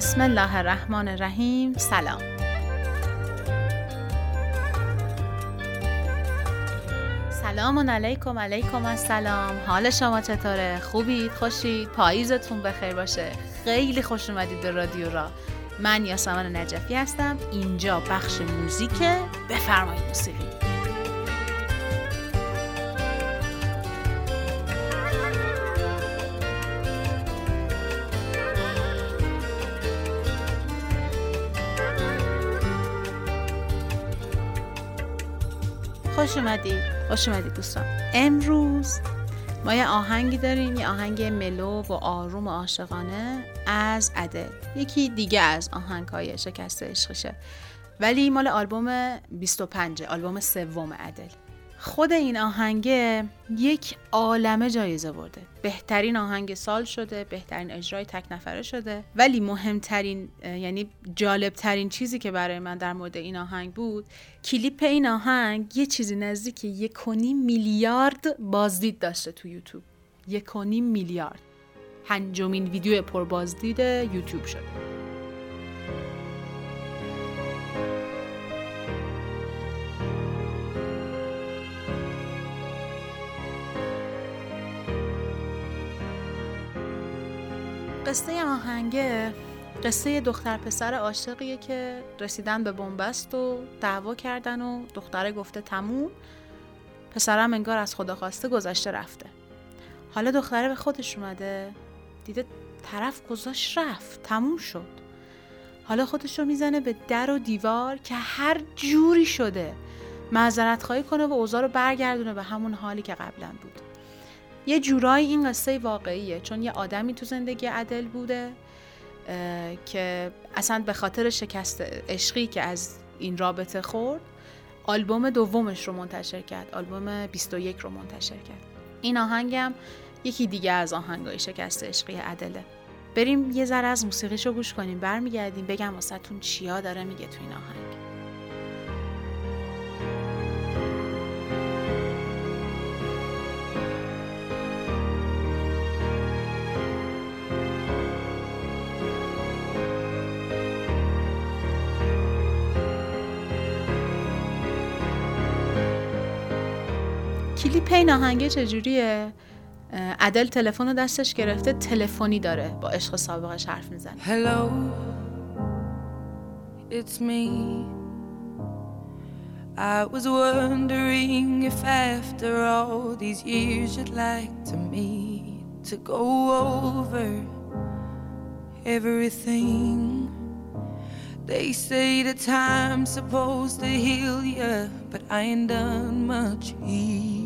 بسم الله الرحمن الرحیم. سلام. سلام علیکم علیکم السلام. حال شما چطوره؟ خوبید؟ خوشید؟ پاییزتون بخیر باشه. خیلی خوش اومدید به رادیو را. من یاسمن نجفی هستم. اینجا بخش موزیکه بفرمایید موسیقی. خوش اومدید خوش اومدید دوستان. امروز ما یه آهنگی داریم یه آهنگ ملو و آروم و عاشقانه از عدل یکی دیگه از آهنگ های شکست عشقشه. ولی مال آلبوم 25 آلبوم سوم عدل خود این آهنگه یک عالمه جایزه برده. بهترین آهنگ سال شده بهترین اجرای تک نفره شده. ولی مهمترین یعنی جالبترین چیزی که برای من در مورد این آهنگ بود کلیپ این آهنگ یه چیزی نزدیک یک میلیارد بازدید داشته تو یوتیوب. یک میلیارد. پنجمین ویدیو پربازدید یوتیوب شده. قصه آهنگه قصه دختر پسر عاشقیه که رسیدن به بنبست و دعوا کردن و دختره گفته تموم. پسرم انگار از خدا خواسته گذشته رفته. حالا دختره به خودش اومده دیده طرف گذاشت رفت تموم شد. حالا خودش رو می‌زنه به در و دیوار که هر جوری شده معذرت خواهی کنه و اوضاع رو برگردونه به همون حالی که قبلا بود. یه جورایی این قصه واقعیه چون یه آدمی تو زندگی عدل بوده که اصلا به خاطر شکست عشقی که از این رابطه خورد آلبوم دومش رو منتشر کرد آلبوم 21 رو منتشر کرد. این آهنگم یکی دیگه از آهنگای شکست عشقی عدله. بریم یه ذره از موسیقیشو گوش کنیم برمیگردیم بگم واسهتون چیا داره میگه تو این آهنگ. کلیپ این آهنگه چجوریه عدل تلفن رو دستش گرفته تلفنی داره با عشق سابقش حرف می‌زنه Hello It's me I was wondering if after all these years you'd like to meet to go over everything They say the time's supposed to heal you, but I ain't done much healing.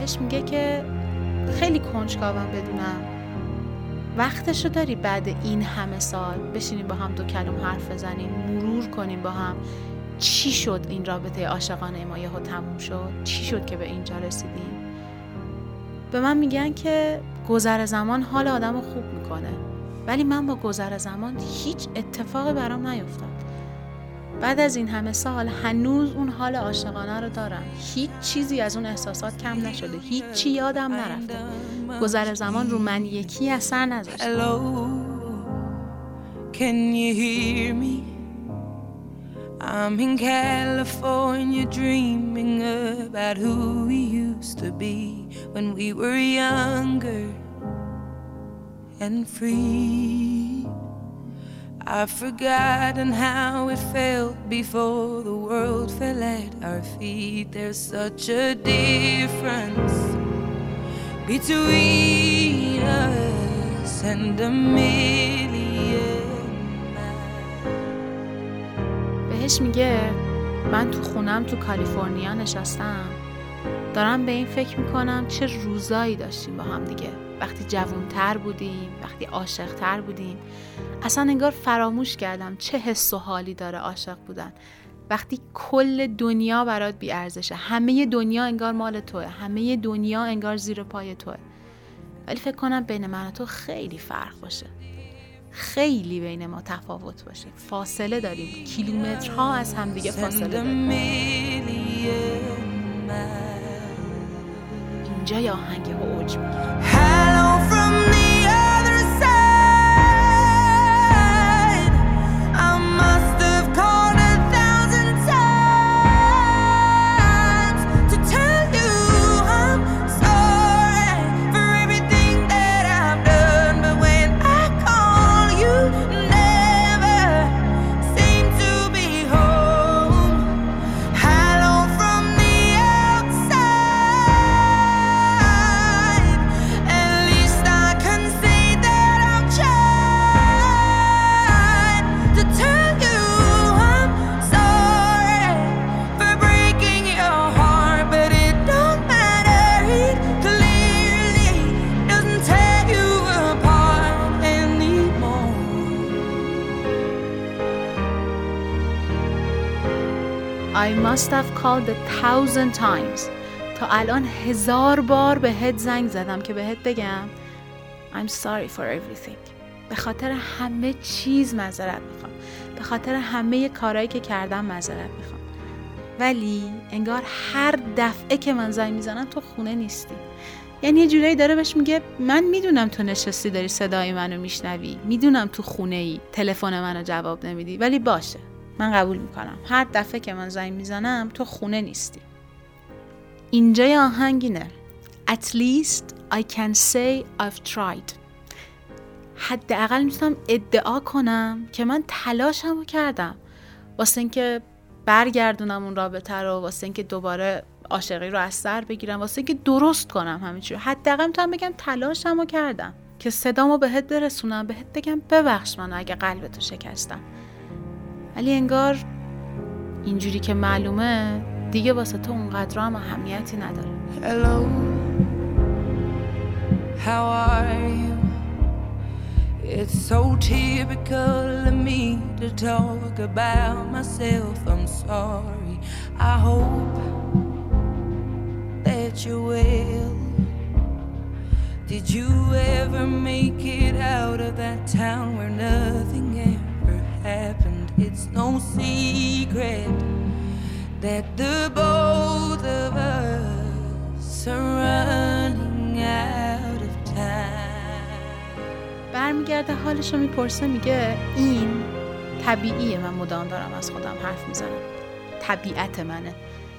بهش میگه که خیلی کنجکاوم بدونم. وقتشو داری بعد این همه سال بشینیم با هم دو کلم حرف بزنیم مرور کنیم با هم. چی شد این رابطه عاشقانه ما یهو تموم شد؟ چی شد که به اینجا رسیدیم به من میگن که گذر زمان حال آدم رو خوب می‌کنه. ولی من با گذر زمان هیچ اتفاقی برام نیفتاد. بعد از این همه سال هنوز اون حال عاشقانه رو دارم. هیچ چیزی از اون احساسات کم نشده. هیچی یادم نرفته. گذر زمان رو من یکی اثر نذاشته Can and free. I've forgotten how it felt before the world fell at our feet. There's such a difference between us and a million بهش میگه من تو خونم تو کالیفرنیا نشستم دارم به این فکر می‌کنم چه روزایی داشتیم با هم دیگه. وقتی جوانتر بودیم وقتی عاشقتر بودیم. اصلا انگار فراموش کردم چه حس و حالی داره عاشق بودن. وقتی کل دنیا برات ارزشه همه دنیا انگار مال توه. همه دنیا انگار زیر پای توه. ولی فکر کنم بین من و تو خیلی فرق باشه. خیلی بین ما تفاوت باشه. فاصله داریم. کیلومترها از همدیگه فاصله داریم. اینجا یه آهنگ اوج می‌گیره. I must have called a thousand times. تا الان هزار بار بهت زنگ زدم که بهت بگم. I'm sorry for everything. به خاطر همه چیز معذرت می‌خوام. به خاطر همه کارهایی که کردم معذرت می‌خوام. ولی انگار هر دفعه که من زنگ می‌زنم تو خونه نیستی. یعنی یه جورایی داره بهش میگه من می‌دونم تو نشستی داری صدای منو میشنوی. می‌دونم تو خونه ای تلفن منو جواب نمیدی. ولی باشه. من قبول می‌کنم. هر دفعه که من زنگ می‌زنم تو خونه نیستی. اینجا یه آهنگینه At least I can say I've tried. حداقل می‌تونم ادعا کنم که من تلاشمو کردم. واسه اینکه برگردونم اون رابطه رو واسه اینکه دوباره عاشقی رو از سر بگیرم واسه اینکه درست کنم همه چی حداقل می‌تونم بگم تلاشمو کردم. که صدامو بهت برسونم بهت بگم ببخش من اگه قلبتو شکستم. ولی انگار اینجوری که معلومه دیگه واسه تو اونقدر هم اهمیتی نداره Hello How are you It's so typical of me to talk about myself I'm sorry I hope that you're well Did you ever make it out of that town where nothing It's no secret that the both of us are running out of time. برمیگرده حالش رو می‌پرسه میگه این طبیعیه من مدام دارم از خودم حرف می‌زنم. طبیعت منه.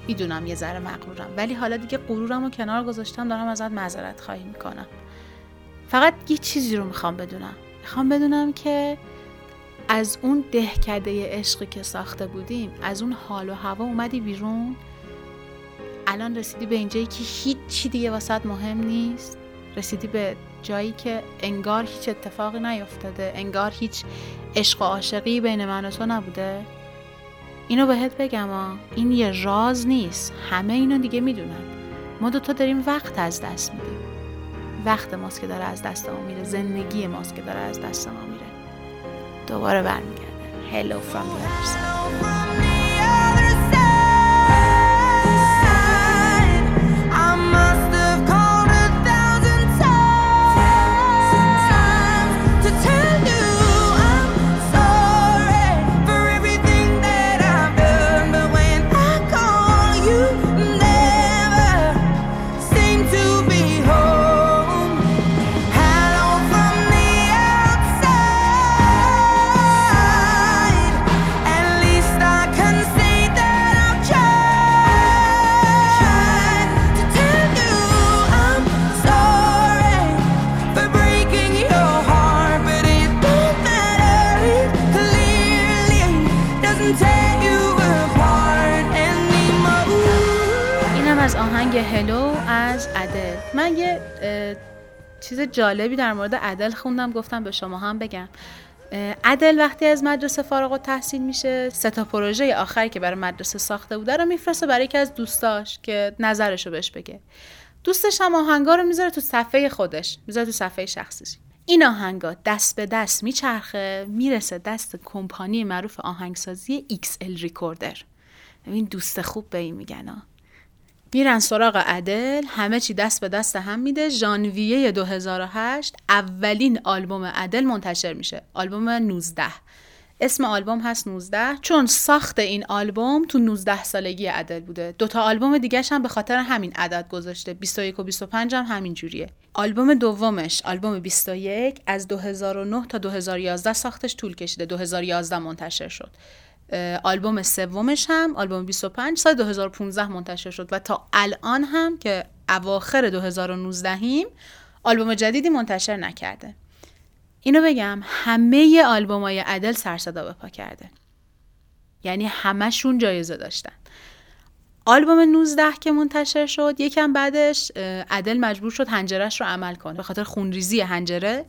می‌دونم یه ذره مغرورم. ولی حالا دیگه غرورم رو کنار گذاشتم دارم ازت معذرت خواهی می‌کنم. فقط یه چیزی رو می‌خوام بدونم. می‌خوام بدونم که از اون دهکده عشقی که ساخته بودیم از اون حال و هوا اومدی بیرون. الان رسیدی به اینجایی که هیچ چی دیگه واسط مهم نیست. رسیدی به جایی که انگار هیچ اتفاقی نیفتاده انگار هیچ عشق و عاشقی بین من و تو نبوده. اینو بهت بگم ها این یه راز نیست. همه اینو دیگه می‌دونن. ما دوتا داریم وقت از دست میدیم. وقت ماست که داره از دست ما میره. زندگی ماست که داره از دست ما میره. دوباره برمیگرده Hello from the other side هلو از عدل. من یه چیز جالبی در مورد عدل خوندم گفتم به شما هم بگم. عدل وقتی از مدرسه فارغ و تحصیل میشه سه تا پروژه آخری که برای مدرسه ساخته بوده رو میفرسته برای یکی از دوستاش که نظرش رو بهش بگه. دوستش هم آهنگا رو می‌ذاره تو صفحه خودش می‌ذاره تو صفحه شخصیش این آهنگا دست به دست میچرخه می‌رسه دست کمپانی معروف آهنگسازی XL ریکوردر این دوست خوب به این میگن میرن سراغ عدل همه چی دست به دست هم میده. ژانویه 2008 اولین آلبوم عدل منتشر میشه. آلبوم 19 اسم آلبوم هست 19 چون ساخت این آلبوم تو 19 سالگی عدل بوده. دوتا آلبوم دیگه هم به خاطر همین عدد گذاشته. 21 و 25 هم همین جوریه. آلبوم دومش آلبوم 21 از 2009 تا 2011 ساختش طول کشیده. 2011 منتشر شد. آلبوم سومش هم آلبوم 25 سال 2015 منتشر شد و تا الان هم که اواخر 2019 هیم آلبوم جدیدی منتشر نکرده. اینو بگم همه آلبوم های عدل سرصدا به پا کرده. یعنی همشون جایزه داشتن. آلبوم 19 که منتشر شد یکم بعدش عدل مجبور شد هنجرش رو عمل کنه. به خاطر خونریزی هنجره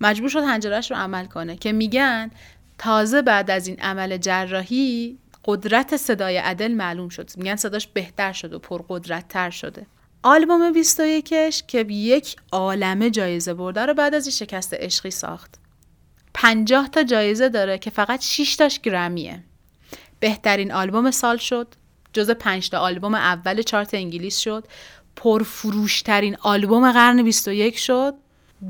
مجبور شد هنجرش رو عمل کنه. که میگن تازه بعد از این عمل جراحی قدرت صدای عدل معلوم شد. میگن صداش بهتر شد و پرقدرت تر شده. آلبوم 21 که یک عالمه جایزه برده رو بعد از این شکست عشقی ساخت. 50 تا جایزه داره که فقط 6 تاش گرمیه. بهترین آلبوم سال شد. جز 5 تا آلبوم اول چارت انگلیس شد. پرفروشترین آلبوم قرن 21 شد.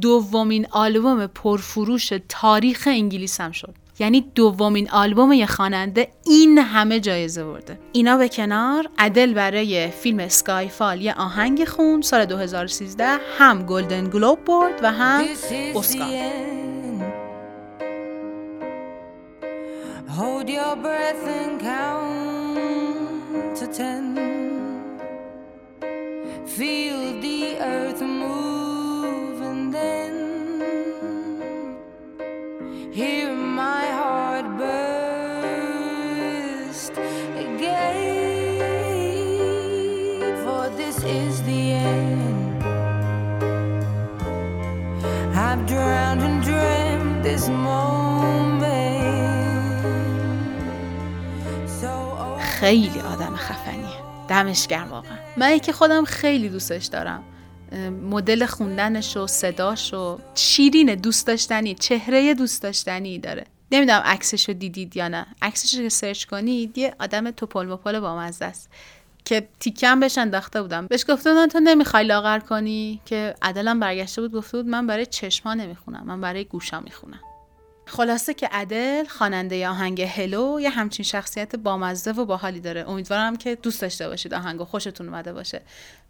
دومین آلبوم پرفروش تاریخ انگلیس هم شد. یعنی دومین آلبوم یه خواننده این همه جایزه برده. اینا به کنار عدل برای فیلم سکای فال یه آهنگ خون سال 2013 هم گلدن گلوب برد و هم اسکار. Hold your breath and count to ten. Feel the earth خیلی آدم خفنیه. دمش گرم واقعا. من که خودم خیلی دوستش دارم. مدل خوندنش و صداش و شیرین دوست داشتنی چهره دوست داشتنی داره. نمی‌دونم عکسش رو دیدید یا نه. عکسش رو سرچ کنید یه آدم توپل مپل با مزه است. که تیکم بهش انداخته بودم. بهش گفته بودن تو نمی‌خوای لاغر کنی؟ که عدلم برگشته بود گفته بود من برای چشما نمی‌خونم من برای گوشا می‌خونم. خلاصه که عدل خواننده آهنگ هلو یه همچین شخصیت بامزه و باحالی داره. امیدوارم که دوست داشته باشید آهنگ خوشتون اومده باشه.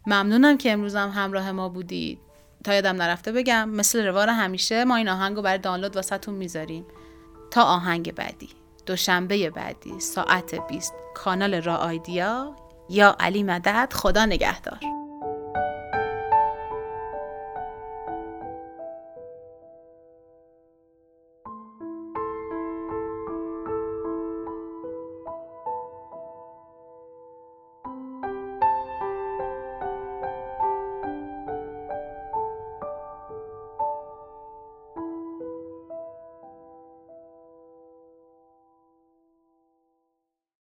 ممنونم که امروز هم همراه ما بودید تا یادم نرفته بگم مثل روار همیشه ما این آهنگ رو برای دانلود واسهتون می‌ذاریم. تا آهنگ بعدی. دوشنبه بعدی ساعت 20 کانال را آیدیا یا علی مدد. خدا نگهدار.